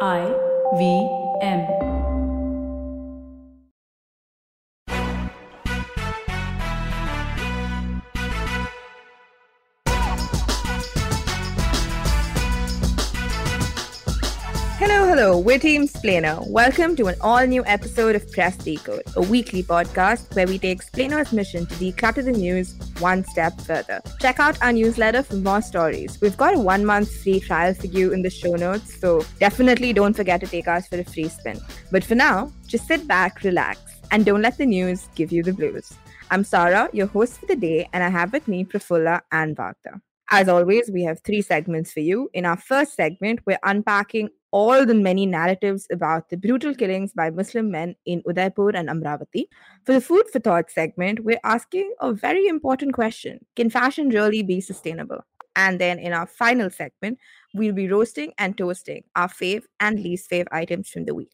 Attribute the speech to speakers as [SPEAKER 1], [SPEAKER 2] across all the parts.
[SPEAKER 1] I V M.
[SPEAKER 2] Hello, we're Team Splainer. Welcome to an all new episode of Press Decode, a weekly podcast where we take Splainer's mission to declutter the news one step further. Check out our newsletter for more stories. We've got a one month free trial for you in the show notes, so definitely don't forget to take us for a free spin. But for now, just sit back, relax, and don't let the news give you the blues. I'm Sarah, your host for the day, and I have with me Prafulla and Vagda. As always, we have three segments for you. In our first segment, we're unpacking all the many narratives about the brutal killings by Muslim men in Udaipur and Amravati. For the food for thought segment, we're asking a very important question Can fashion really be sustainable? And then in our final segment, we'll be roasting and toasting our fave and least fave items from the week.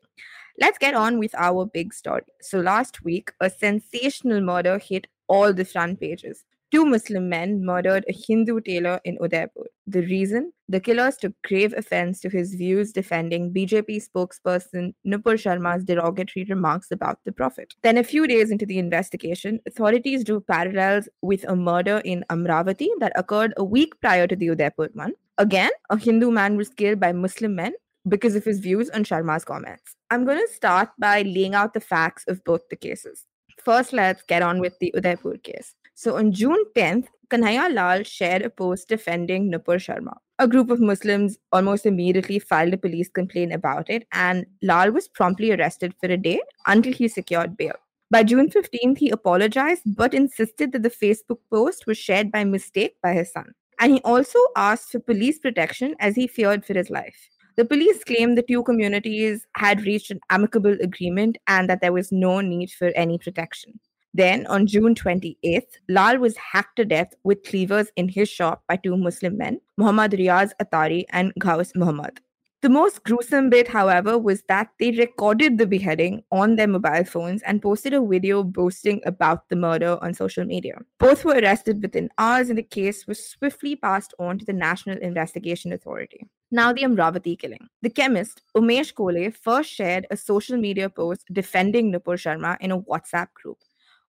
[SPEAKER 2] Let's get on with our big story. So, last week, a sensational murder hit all the front pages. Two Muslim men murdered a Hindu tailor in Udaipur. The reason? The killers took grave offense to his views defending BJP spokesperson Nupur Sharma's derogatory remarks about the Prophet. Then, a few days into the investigation, authorities drew parallels with a murder in Amravati that occurred a week prior to the Udaipur one. Again, a Hindu man was killed by Muslim men because of his views on Sharma's comments. I'm going to start by laying out the facts of both the cases. First, let's get on with the Udaipur case. So on June 10th, Kanhaiya Lal shared a post defending Nupur Sharma. A group of Muslims almost immediately filed a police complaint about it, and Lal was promptly arrested for a day until he secured bail. By June 15th, he apologized but insisted that the Facebook post was shared by mistake by his son. And he also asked for police protection as he feared for his life. The police claimed the two communities had reached an amicable agreement and that there was no need for any protection. Then, on June 28th, Lal was hacked to death with cleavers in his shop by two Muslim men, Muhammad Riaz Atari and Ghaus Muhammad. The most gruesome bit, however, was that they recorded the beheading on their mobile phones and posted a video boasting about the murder on social media. Both were arrested within hours, and the case was swiftly passed on to the National Investigation Authority. Now, the Amravati killing. The chemist, Umesh Kole, first shared a social media post defending Nupur Sharma in a WhatsApp group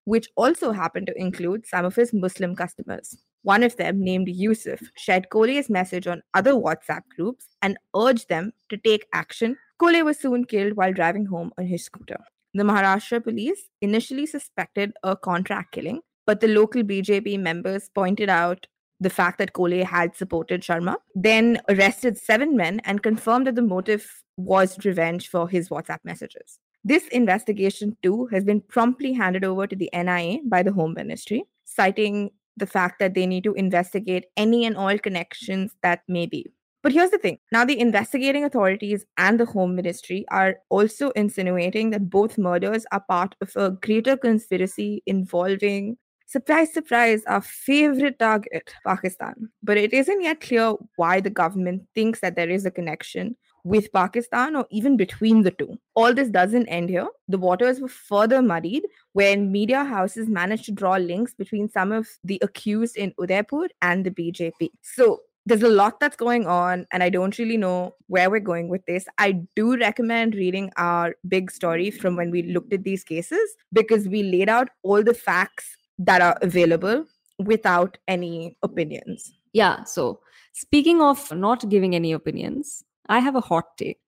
[SPEAKER 2] which also happened to include some of his Muslim customers. One of them, named Yusuf, shared Kole's message on other WhatsApp groups and urged them to take action. Kole was soon killed while driving home on his scooter. The Maharashtra police initially suspected a contract killing, but the local BJP members pointed out the fact that Kole had supported Sharma, then arrested seven men and confirmed that the motive was revenge for his WhatsApp messages. This investigation, too, has been promptly handed over to the NIA by the Home Ministry, citing the fact that they need to investigate any and all connections that may be. But here's the thing now, the investigating authorities and the Home Ministry are also insinuating that both murders are part of a greater conspiracy involving, surprise, surprise, our favorite target, Pakistan. But it isn't yet clear why the government thinks that there is a connection with Pakistan or even between the two. All this doesn't end here. The waters were further muddied when media houses managed to draw links between some of the accused in Udaipur and the BJP. So there's a lot that's going on, and I don't really know where we're going with this. I do recommend reading our big story from when we looked at these cases because we laid out all the facts that are available without any opinions.
[SPEAKER 3] Yeah. So, speaking of not giving any opinions, I have a hot take.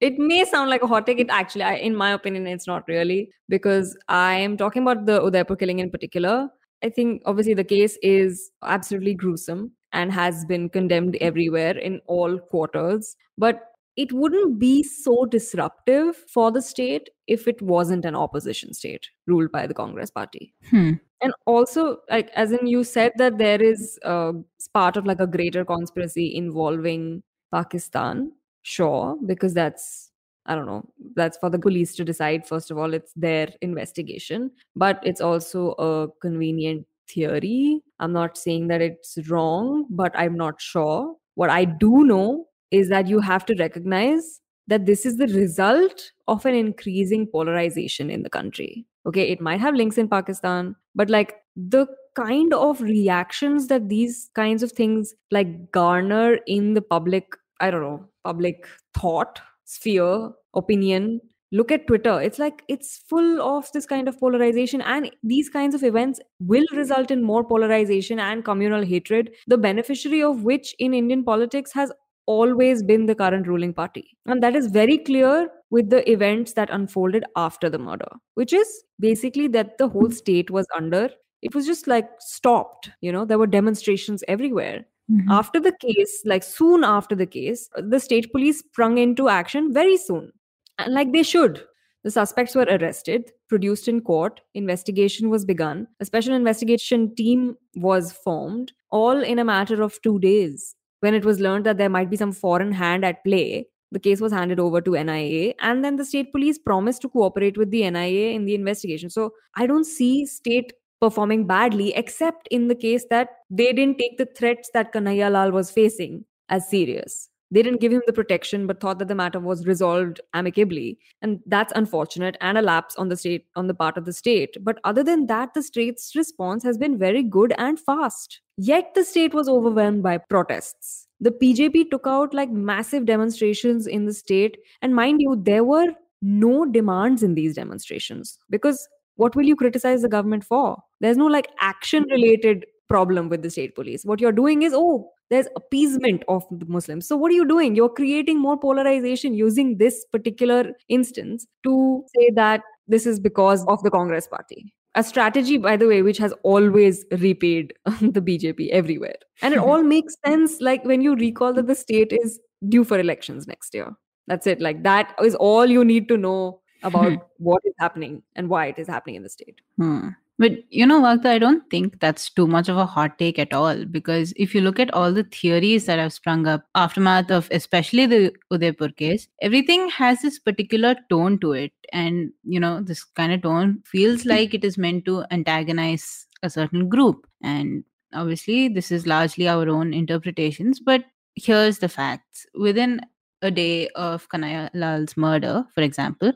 [SPEAKER 3] it may sound like a hot take. It actually, I, in my opinion, it's not really because I am talking about the Udaipur killing in particular. I think obviously the case is absolutely gruesome and has been condemned everywhere in all quarters. But it wouldn't be so disruptive for the state if it wasn't an opposition state ruled by the Congress party.
[SPEAKER 1] Hmm.
[SPEAKER 3] And also, like as in you said that there is uh, part of like a greater conspiracy involving Pakistan. Sure, because that's I don't know. That's for the police to decide. First of all, it's their investigation, but it's also a convenient theory. I'm not saying that it's wrong, but I'm not sure. What I do know is that you have to recognize that this is the result of an increasing polarization in the country. Okay, it might have links in Pakistan, but like the kind of reactions that these kinds of things like garner in the public I don't know, public thought, sphere, opinion. Look at Twitter. It's like it's full of this kind of polarization, and these kinds of events will result in more polarization and communal hatred, the beneficiary of which in Indian politics has always been the current ruling party. And that is very clear with the events that unfolded after the murder, which is basically that the whole state was under, it was just like stopped. You know, there were demonstrations everywhere.
[SPEAKER 4] Mhm.
[SPEAKER 3] After the case, like soon after the case, the state police sprung into action very soon. And like they should. The suspects were arrested, produced in court, investigation was begun, a special investigation team was formed, all in a matter of two days. When it was learned that there might be some foreign hand at play, the case was handed over to NIA, and then the state police promised to cooperate with the NIA in the investigation. So I don't hmm. see state performing badly, except in the case that they didn't take the threats that Kanhaiya Lal was facing as serious. They didn't give him the protection, but thought that the matter was resolved amicably, and that's unfortunate and a lapse on the state on the part of the state. But other than that, the state's response has been very good and fast. Yet the state was overwhelmed by protests. The BJP took out like massive demonstrations in the state, and mind you, there were no demands in these demonstrations because what will you criticize the government for? There's no like action related problem with the state police. What you're doing is, oh, there's appeasement of the Muslims. So, what are you doing? You're creating more polarization using this particular instance to say that this is because of the Congress party. A strategy, by the way, which has always repaid the BJP everywhere. And it all makes sense, like when you recall that the state is due for elections next year. That's it. Like, that is all you need to know about what is happening and why it is happening in the state.
[SPEAKER 4] Hmm. But you know, Vakta, I don't think that's too much of a hot take at all. Because if you look at all the theories that have sprung up aftermath of especially the Udaipur case, everything has this particular tone to it. And you know, this kind of tone feels hmm. like it is meant to antagonize a certain group. And obviously, this is largely our own interpretations, but here's the facts. Within a day of Kanhaiya Lal's murder, for example,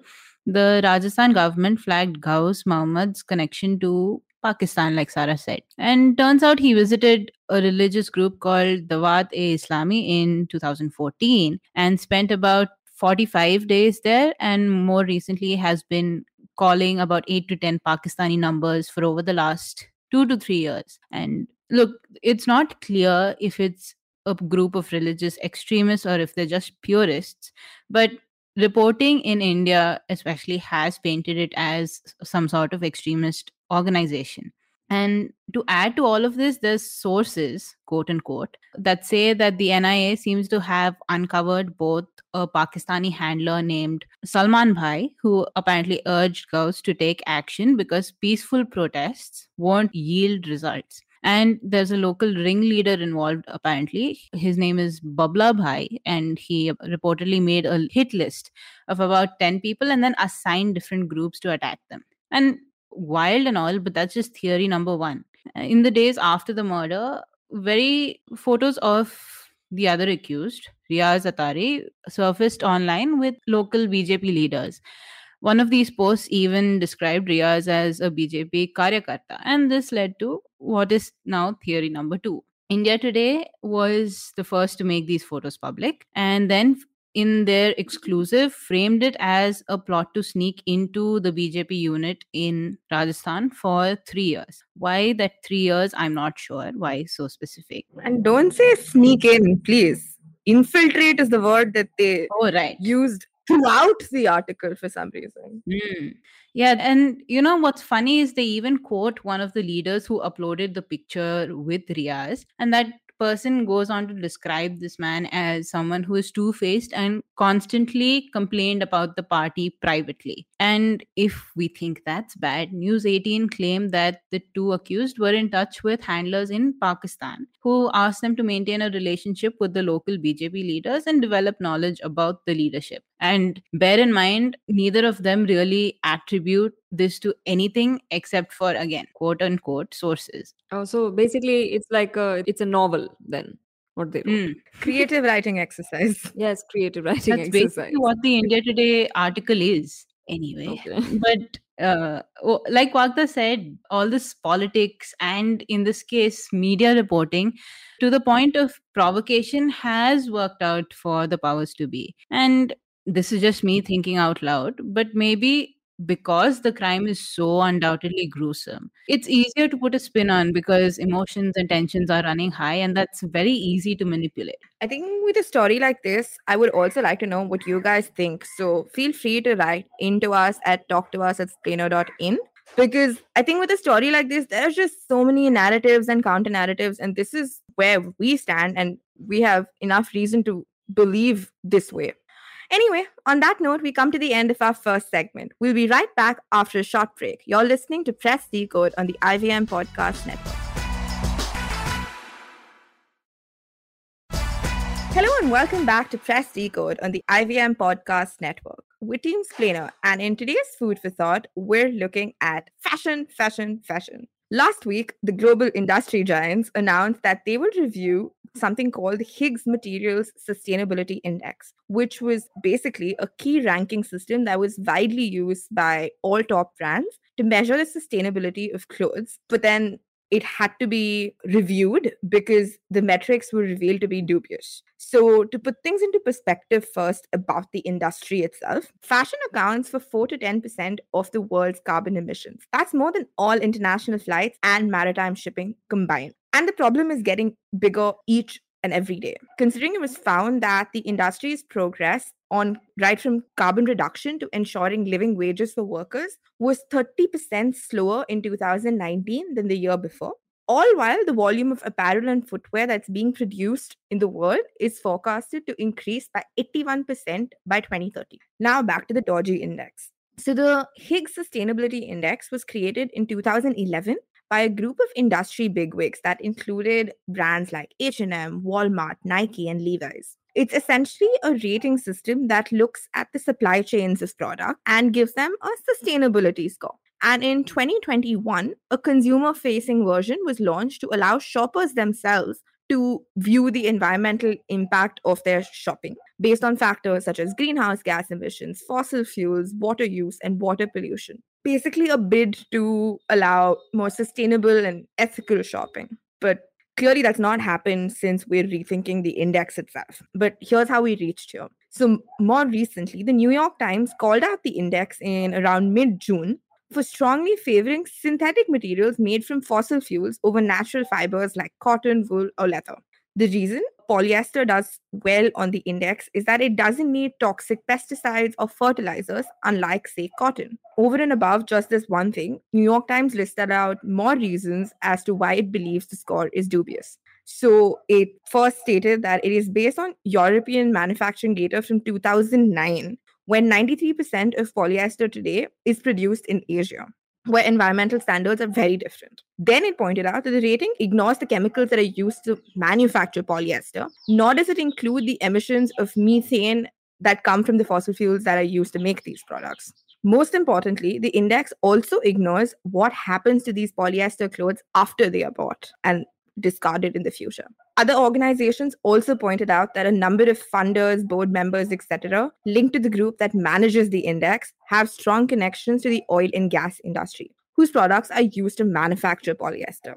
[SPEAKER 4] the Rajasthan government flagged Ghaus Muhammad's connection to Pakistan, like Sarah said. And turns out he visited a religious group called Dawat e Islami in 2014 and spent about 45 days there. And more recently, has been calling about 8 to 10 Pakistani numbers for over the last two to three years. And look, it's not clear if it's a group of religious extremists or if they're just purists, but reporting in India, especially, has painted it as some sort of extremist organization. And to add to all of this, there's sources, quote unquote, that say that the NIA seems to have uncovered both a Pakistani handler named Salman Bhai, who apparently urged Ghaus to take action because peaceful protests won't yield results. And there's a local ringleader involved, apparently. His name is Babla Bhai, and he reportedly made a hit list of about 10 people and then assigned different groups to attack them. And wild and all, but that's just theory number one. In the days after the murder, very photos of the other accused, Riaz Atari, surfaced online with local BJP leaders. One of these posts even described Riaz as a BJP karyakarta, and this led to what is now theory number two. India Today was the first to make these photos public, and then in their exclusive framed it as a plot to sneak into the BJP unit in Rajasthan for three years. Why that three years, I'm not sure. Why so specific?
[SPEAKER 2] And don't say sneak in, please. Infiltrate is the word that they
[SPEAKER 4] Oh, right.
[SPEAKER 2] used throughout the article for some reason.
[SPEAKER 4] Mm. Yeah, and you know what's funny is they even quote one of the leaders who uploaded the picture with Riaz, and that person goes on to describe this man as someone who is two faced and constantly complained about the party privately. And if we think that's bad, News 18 claimed that the two accused were in touch with handlers in Pakistan who asked them to maintain a relationship with the local BJP leaders and develop knowledge about the leadership. And bear in mind, neither of them really attribute this to anything except for, again, quote unquote sources.
[SPEAKER 3] Oh, so basically, it's like a, it's a novel then. What they wrote.
[SPEAKER 4] Mm.
[SPEAKER 2] Creative writing exercise.
[SPEAKER 3] Yes, creative writing
[SPEAKER 4] That's
[SPEAKER 3] exercise.
[SPEAKER 4] basically what the India Today article is, anyway.
[SPEAKER 3] Okay.
[SPEAKER 4] But uh, like Wagda said, all this politics and in this case, media reporting to the point of provocation has worked out for the powers to be. And this is just me thinking out loud, but maybe because the crime is so undoubtedly gruesome, it's easier to put a spin on because emotions and tensions are running high, and that's very easy to manipulate.
[SPEAKER 2] I think with a story like this, I would also like to know what you guys think. So feel free to write into us at talktous at splainer.in because I think with a story like this, there's just so many narratives and counter narratives, and this is where we stand, and we have enough reason to believe this way. Anyway, on that note, we come to the end of our first segment. We'll be right back after a short break. You're listening to Press Decode on the IVM Podcast Network. Hello and welcome back to Press Decode on the IVM Podcast Network. We're Team Splainer, and in today's Food for Thought, we're looking at fashion, fashion, fashion. Last week, the global industry giants announced that they will review something called Higgs Materials Sustainability Index, which was basically a key ranking system that was widely used by all top brands to measure the sustainability of clothes. But then it had to be reviewed because the metrics were revealed to be dubious. So, to put things into perspective first about the industry itself, fashion accounts for 4 to 10% of the world's carbon emissions. That's more than all international flights and maritime shipping combined. And the problem is getting bigger each and every day. Considering it was found that the industry's progress on right from carbon reduction to ensuring living wages for workers was 30% slower in 2019 than the year before. All while the volume of apparel and footwear that's being produced in the world is forecasted to increase by 81% by 2030. Now back to the Dodgy Index. So the Higgs Sustainability Index was created in 2011 by a group of industry bigwigs that included brands like H&M, Walmart, Nike, and Levi's. It's essentially a rating system that looks at the supply chains of product and gives them a sustainability score. And in 2021, a consumer facing version was launched to allow shoppers themselves to view the environmental impact of their shopping based on factors such as greenhouse gas emissions, fossil fuels, water use, and water pollution. Basically, a bid to allow more sustainable and ethical shopping. But clearly, that's not happened since we're rethinking the index itself. But here's how we reached here. So, more recently, the New York Times called out the index in around mid June for strongly favoring synthetic materials made from fossil fuels over natural fibers like cotton, wool, or leather. The reason polyester does well on the index is that it doesn't need toxic pesticides or fertilizers, unlike, say, cotton. Over and above just this one thing, New York Times listed out more reasons as to why it believes the score is dubious. So it first stated that it is based on European manufacturing data from 2009 when 93% of polyester today is produced in Asia, where environmental standards are very different. Then it pointed out that the rating ignores the chemicals that are used to manufacture polyester, nor does it include the emissions of methane that come from the fossil fuels that are used to make these products. Most importantly, the index also ignores what happens to these polyester clothes after they are bought and discarded in the future. Other organizations also pointed out that a number of funders, board members, etc., linked to the group that manages the index have strong connections to the oil and gas industry, whose products are used to manufacture polyester.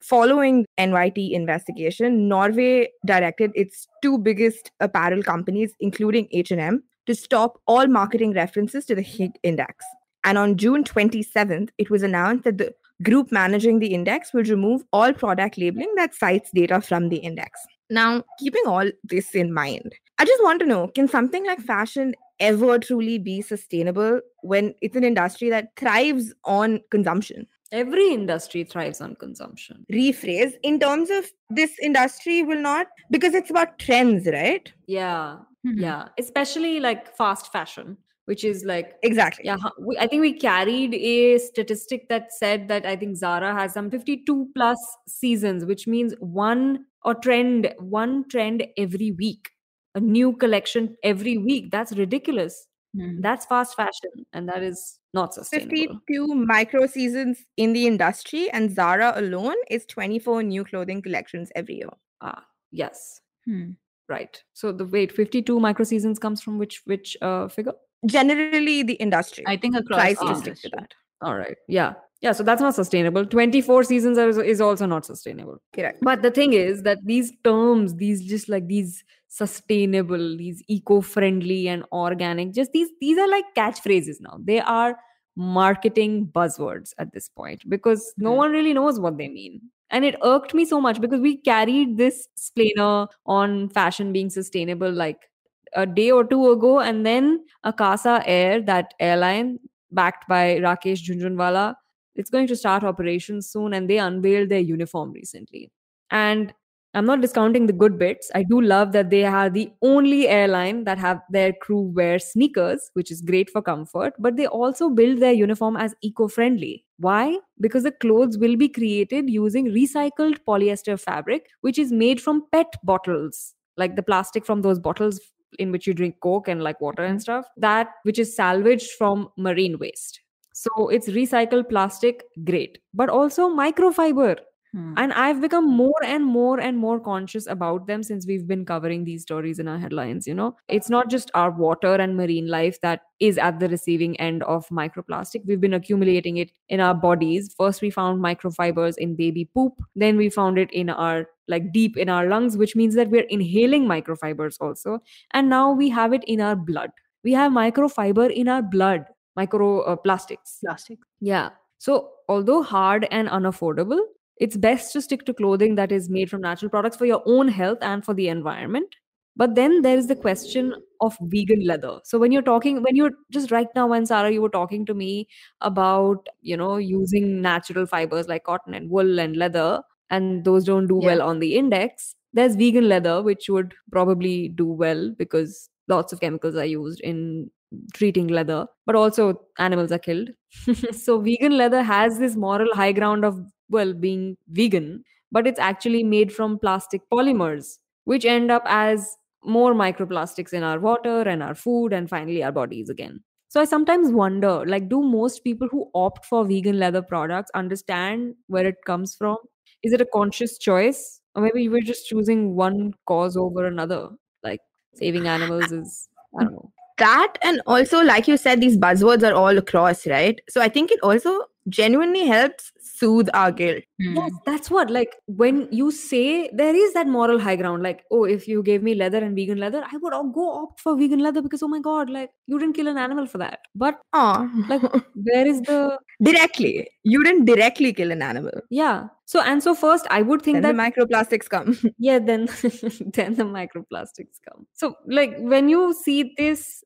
[SPEAKER 2] Following NYT investigation, Norway directed its two biggest apparel companies, including H&M, to stop all marketing references to the Higg index. And on June 27th, it was announced that the group managing the index will remove all product labeling that cites data from the index. Now, keeping all this in mind, I just want to know can something like fashion ever truly be sustainable when it's an industry that thrives on consumption?
[SPEAKER 3] Every industry thrives on consumption.
[SPEAKER 2] Rephrase in terms of this industry will not because it's about trends, right?
[SPEAKER 3] Yeah.
[SPEAKER 4] Mhm.
[SPEAKER 3] Yeah. Especially like fast fashion, which is like
[SPEAKER 2] Exactly.
[SPEAKER 3] yeah we, i think we carried a statistic that said that i think zara has some 52 plus seasons which means one or trend one trend every week a new collection every week that's ridiculous
[SPEAKER 4] Hmm.
[SPEAKER 3] that's fast fashion and that is not sustainable
[SPEAKER 2] 52 micro seasons in the industry, and Zara alone is 24 new clothing collections every year.
[SPEAKER 3] ah yes
[SPEAKER 4] Hmm.
[SPEAKER 3] right so the wait 52 micro seasons comes from which which uh figure
[SPEAKER 2] Generally, the industry
[SPEAKER 4] I think across
[SPEAKER 2] tries to stick to that.
[SPEAKER 3] All right. Yeah. Yeah. So that's not sustainable. 24 seasons is, is also not sustainable.
[SPEAKER 2] Correct.
[SPEAKER 3] But the thing is that these terms, these just like these sustainable, these eco-friendly and organic, just these these are like catchphrases now. They are marketing buzzwords at this point because no
[SPEAKER 4] Mhm.
[SPEAKER 3] one really knows what they mean. And it irked me so much because we carried this splainer on fashion being sustainable like a day or two ago, and then Akasa Air, that airline backed by Rakesh Jhunjhunwala, it's going to start operations soon, and they unveiled their uniform recently. And I'm not discounting the good bits. I do love that they are the only airline that have their crew wear sneakers, which is great for comfort, but they also build their uniform as eco-friendly. Why? Because the clothes will be created using recycled polyester fabric, which is made from PET bottles, like the plastic from those bottles in which you drink coke and like water and stuff, that which is salvaged from marine waste. So it's recycled plastic, great, but also microfiber
[SPEAKER 4] Hmm.
[SPEAKER 3] and i've become more and more and more conscious about them since we've been covering these stories in our headlines you know it's not just our water and marine life that is at the receiving end of microplastic we've been accumulating it in our bodies first we found microfibers in baby poop then we found it in our like deep in our lungs which means that we're inhaling microfibers also and now we have it in our blood we have microfiber in our blood microplastics. uh, plastics
[SPEAKER 4] Plastic.
[SPEAKER 3] yeah. So, although hard and unaffordable, it's best to stick to clothing that is made from natural products for your own health and for the environment. But then there is the question of vegan leather. So, when you're talking, when you're just right now, when Sarah, you were talking to me about, you know, using natural fibers like cotton and wool and leather, and those don't do
[SPEAKER 2] Yeah.
[SPEAKER 3] well on the index, there's vegan leather, which would probably do well because lots of chemicals are used in treating leather, but also animals are killed. so vegan leather has this moral high ground of well being vegan, but it's actually made from plastic polymers, which end up as more microplastics in our water and our food and finally our bodies again. So I sometimes wonder like do most people who opt for vegan leather products understand where it comes from? Is it a conscious choice? Or maybe we're just choosing one cause over another. Like saving animals is I don't know.
[SPEAKER 2] that and also like you said these buzzwords are all across right so i think it also genuinely helps soothe our guilt
[SPEAKER 4] Hmm.
[SPEAKER 3] Yes, that's what. Like when you say there is that moral high ground, like, oh, if you gave me leather and vegan leather, I would all go opt for vegan leather because oh my god, like you didn't kill an animal for that. But
[SPEAKER 2] oh
[SPEAKER 3] like where is the
[SPEAKER 2] directly you didn't directly kill an animal
[SPEAKER 3] yeah. So and so first I would think
[SPEAKER 2] then
[SPEAKER 3] that
[SPEAKER 2] the microplastics come
[SPEAKER 3] yeah then then the microplastics come so like when you see this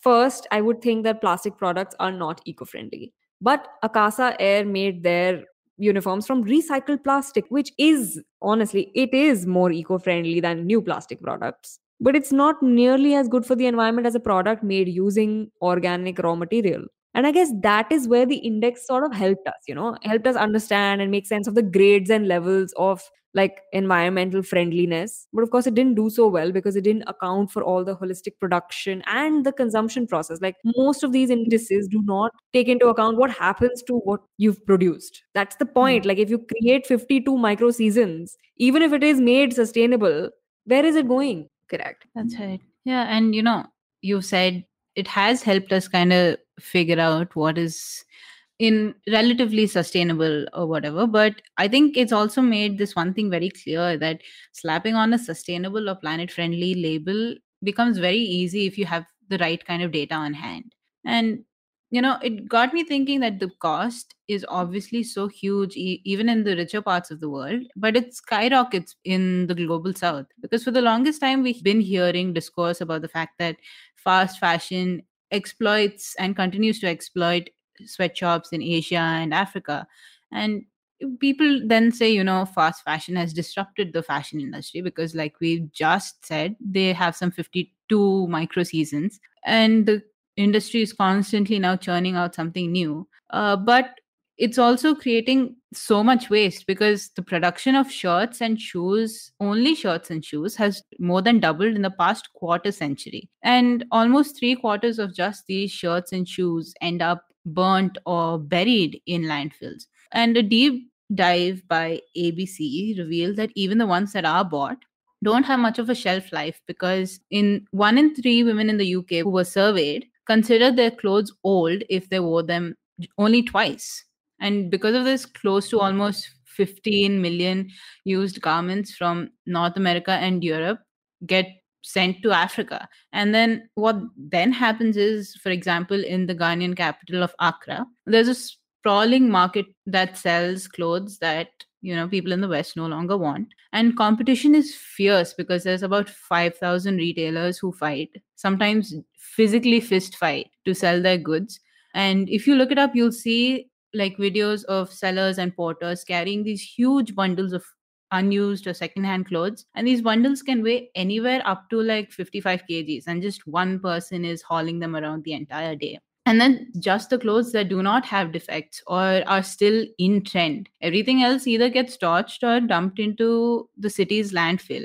[SPEAKER 3] first i would think that plastic products are not eco-friendly but akasa air made their uniforms from recycled plastic which is honestly it is more eco-friendly than new plastic products. But it's not nearly as good for the environment as a product made using organic raw material. And i guess that is where the index sort of helped us you know helped us understand and make sense of the grades and levels of like environmental friendliness but of course it didn't do so well because it didn't account for all the holistic production and the consumption process. Like most of these indices do not take into account what happens to what you've produced. That's the hmm. point. Like if you create 52 micro seasons even if it is made sustainable where is it going?
[SPEAKER 2] Correct.
[SPEAKER 4] That's right. Yeah, and you know, you said it has helped us kind of figure out what is in relatively sustainable or whatever. But I think it's also made this one thing very clear that slapping on a sustainable or planet friendly label becomes very easy if you have the right kind of data on hand. And you know, it got me thinking that the cost is obviously so huge, e- even in the richer parts of the world, but it skyrockets in the global south. Because for the longest time, we've been hearing discourse about the fact that fast fashion exploits and continues to exploit sweatshops in Asia and Africa. And people then say, you know, fast fashion has disrupted the fashion industry because, like we just said, they have some 52 micro seasons and the industry is constantly now churning out something new. Uh, but it's also creating so much waste because the production of shirts and shoes, only shirts and shoes, has more than doubled in the past quarter century. And almost three quarters of just these shirts and shoes end up burnt or buried in landfills. And a deep dive by ABC revealed that even the ones that are bought don't have much of a shelf life because in one in three women in the UK who were surveyed considered their clothes old if they wore them only twice. And because of this, close to almost 15 million used garments from North America and Europe get sent to Africa. And then what then happens is, for example, in the Ghanaian capital of Accra, there's a sprawling market that sells clothes that you know people in the west no longer want and competition is fierce because there's about 5000 retailers who fight sometimes physically fist fight to sell their goods and if you look it up you'll see like videos of sellers and porters carrying these huge bundles of unused or secondhand clothes. And these bundles can weigh anywhere up to like 55 kgs and just one person is hauling them around the entire day. And then just the clothes that do not have defects or are still in trend. Everything else either gets torched or dumped into the city's landfill.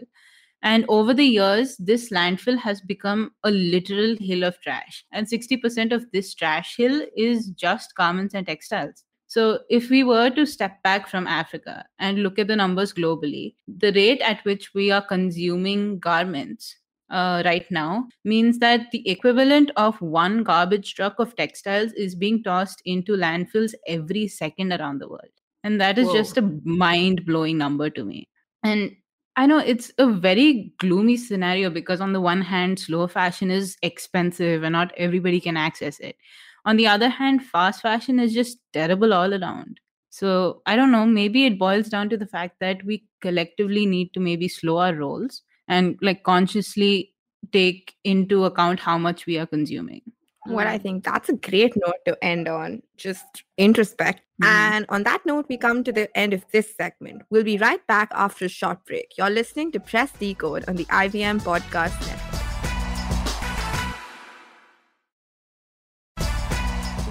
[SPEAKER 4] And over the years this landfill has become a literal hill of trash. And 60% of this trash hill is just garments and textiles so, if we were to step back from Africa and look at the numbers globally, the rate at which we are consuming garments uh, right now means that the equivalent of one garbage truck of textiles is being tossed into landfills every second around the world. And that is
[SPEAKER 2] Whoa.
[SPEAKER 4] just a mind blowing number to me. And I know it's a very gloomy scenario because, on the one hand, slow fashion is expensive and not everybody can access it. On the other hand, fast fashion is just terrible all around. So I don't know, maybe it boils down to the fact that we collectively need to maybe slow our rolls and like consciously take into account how much we are consuming.
[SPEAKER 2] Well, I think that's a great note to end on. Just introspect.
[SPEAKER 4] Mhm.
[SPEAKER 2] And on that note, we come to the end of this segment. We'll be right back after a short break. You're listening to Press Decode on the IVM Podcast Network.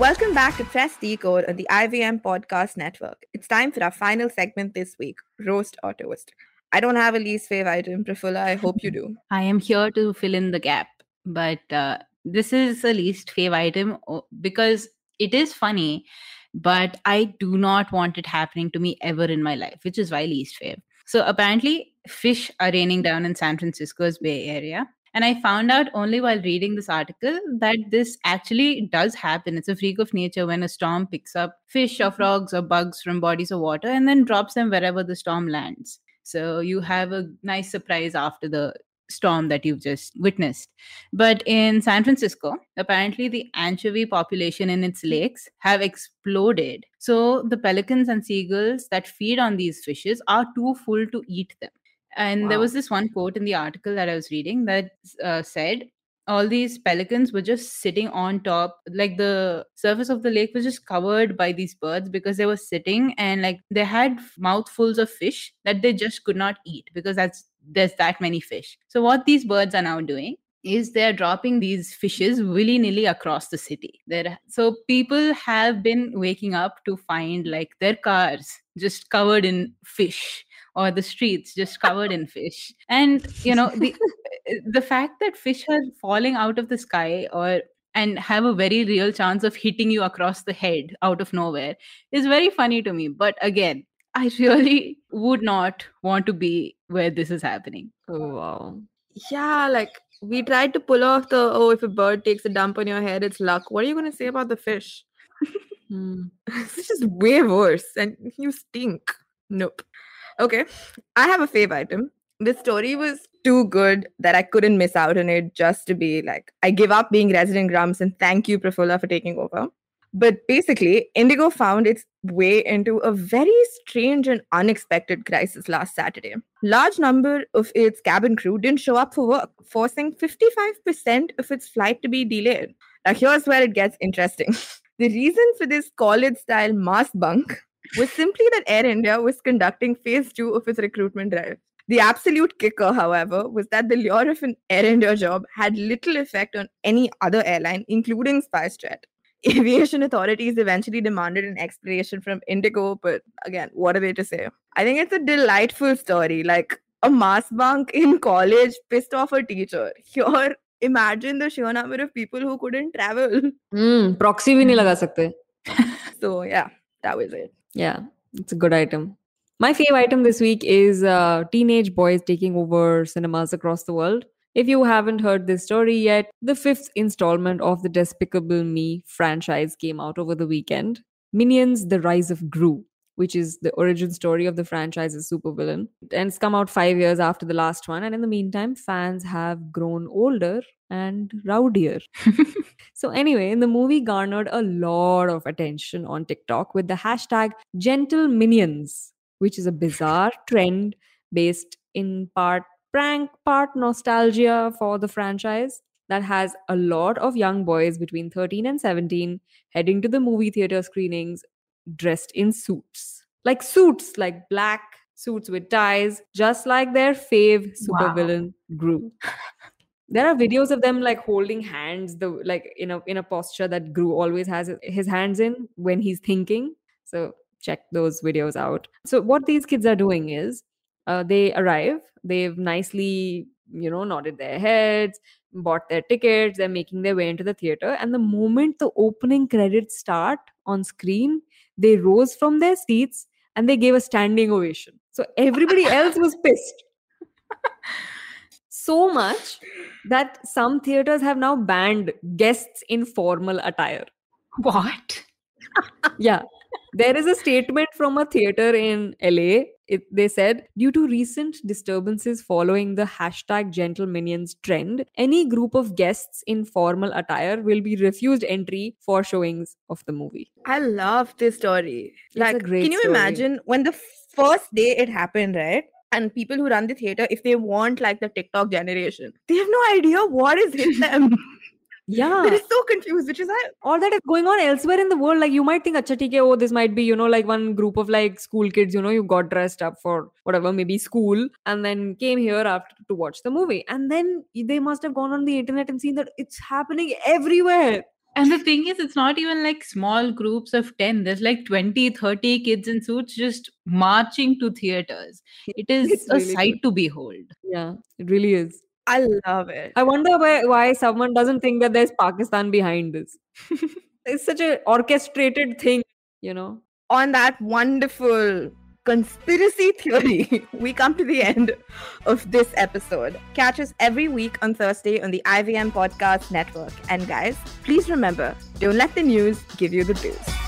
[SPEAKER 2] Welcome back to Press Decode on the IVM Podcast Network. It's time for our final segment this week Roast or Toast. I don't have a least fave item, Prafulla. I hope you do.
[SPEAKER 4] I am here to fill in the gap, but uh, this is a least fave item because it is funny, but I do not want it happening to me ever in my life, which is why least fave. So apparently, fish are raining down in San Francisco's Bay Area. And I found out only while reading this article that this actually does happen. It's a freak of nature when a storm picks up fish or mm-hmm. frogs or bugs from bodies of water and then drops them wherever the storm lands. So you have a nice surprise after the storm that you've just witnessed. But in San Francisco, apparently the anchovy population in its mm-hmm. lakes have exploded. So the pelicans and seagulls that feed on these fishes are too full to eat them. And there was this one quote in the article that I was reading that uh, said, all these pelicans were just sitting on top like the surface of the lake was just covered by these birds because they were sitting and like they had mouthfuls of fish that they just could not eat because that's there's that many fish. So what these birds are now doing is they're dropping these fishes willy-nilly across the city. There so people have been waking up to find like their cars just covered in fish or the streets just covered in fish and you know the the fact that fish are falling out of the sky or and have a very real chance of hitting you across the head out of nowhere is very funny to me but again i really would not want to be where this is happening
[SPEAKER 3] Oh wow.
[SPEAKER 2] Yeah, like we tried to pull off the oh, if a bird takes a dump on your head, it's luck. What are you going to say about the fish?
[SPEAKER 3] Hmm.
[SPEAKER 2] It's just way worse, and you stink. Nope. Okay, I have a fave item. The story was too good that I couldn't miss out on it just to be like, I give up being resident grumps and thank you, Prafulla, for taking over. But basically, Indigo found its way into a very strange and unexpected crisis last Saturday. Large number of its cabin crew didn't show up for work, forcing 55% of its flight to be delayed. Now, here's where it gets interesting. the reason for this college style mass bunk was simply that Air India was conducting phase two of its recruitment drive. The absolute kicker, however, was that the lure of an Air India job had little effect on any other airline, including SpiceJet. Aviation authorities eventually demanded an explanation from Indigo, but again, what are they to say? I think it's a delightful story. Like a mass bunk in college pissed off a teacher. Here, imagine the sheer number of people who couldn't travel.
[SPEAKER 3] Hmm. Proxy भी नहीं लगा सकते.
[SPEAKER 2] So, yeah, that was it.
[SPEAKER 3] Yeah, it's a good item. My fave item this week is uh, teenage boys taking over cinemas across the world. If you haven't heard this story yet, the fifth installment of the Despicable Me franchise came out over the weekend. Minions The Rise of Gru, which is the origin story of the franchise's supervillain. And it's come out five years after the last one. And in the meantime, fans have grown older and rowdier. so, anyway, the movie garnered a lot of attention on TikTok with the hashtag Gentle Minions, which is a bizarre trend based in part prank, part nostalgia for the franchise that has a lot of young boys between 13 and 17 heading to the movie theater screenings dressed in suits. Like suits, like black suits with ties, just like their fave
[SPEAKER 4] Wow.
[SPEAKER 3] supervillain Gru. There are videos of them like holding hands, the like in a in a posture that Gru always has his hands in when he's thinking. So check those videos out. So what these kids are doing is uh, they arrive, they've nicely you know nodded their heads, bought their tickets, they're making their way into the theater, and the moment the opening credits start on screen, they rose from their seats and they gave a standing ovation. So everybody else was pissed. So much that some theaters have now banned guests in formal attire.
[SPEAKER 4] What?
[SPEAKER 3] Yeah. There is a statement from a theater in LA. It, they said, due to recent disturbances following the hashtag Gentle Minions trend, any group of guests in formal attire will be refused entry for showings of the movie.
[SPEAKER 2] I love this story.
[SPEAKER 3] It's
[SPEAKER 2] like,
[SPEAKER 3] great
[SPEAKER 2] can you
[SPEAKER 3] story.
[SPEAKER 2] imagine when the first day it happened, right? And people who run the theater, if they want like the TikTok generation, they have no idea what is in them.
[SPEAKER 3] Yeah.
[SPEAKER 2] They're so confused, which is why
[SPEAKER 3] all that is going on elsewhere in the world. Like you might think, Acha, theek oh, this might be, you know, like one group of like school kids, you know, you got dressed up for whatever, maybe school, and then came here after to watch the movie. And then they must have gone on the internet and seen that it's happening everywhere.
[SPEAKER 4] And the thing is, it's not even like small groups of 10. There's like 20, 30 kids in suits just marching to theaters. It is
[SPEAKER 3] It's
[SPEAKER 4] a
[SPEAKER 3] really
[SPEAKER 4] sight to behold.
[SPEAKER 3] Yeah, it really is.
[SPEAKER 2] I love it.
[SPEAKER 3] I wonder why, why someone doesn't think that there's Pakistan behind this. it's such a orchestrated thing, you know.
[SPEAKER 2] On that wonderful conspiracy theory, we come to the end of this episode. Catch us every week on Thursday on the IVM Podcast Network. And guys, please remember don't let the news give you the blues.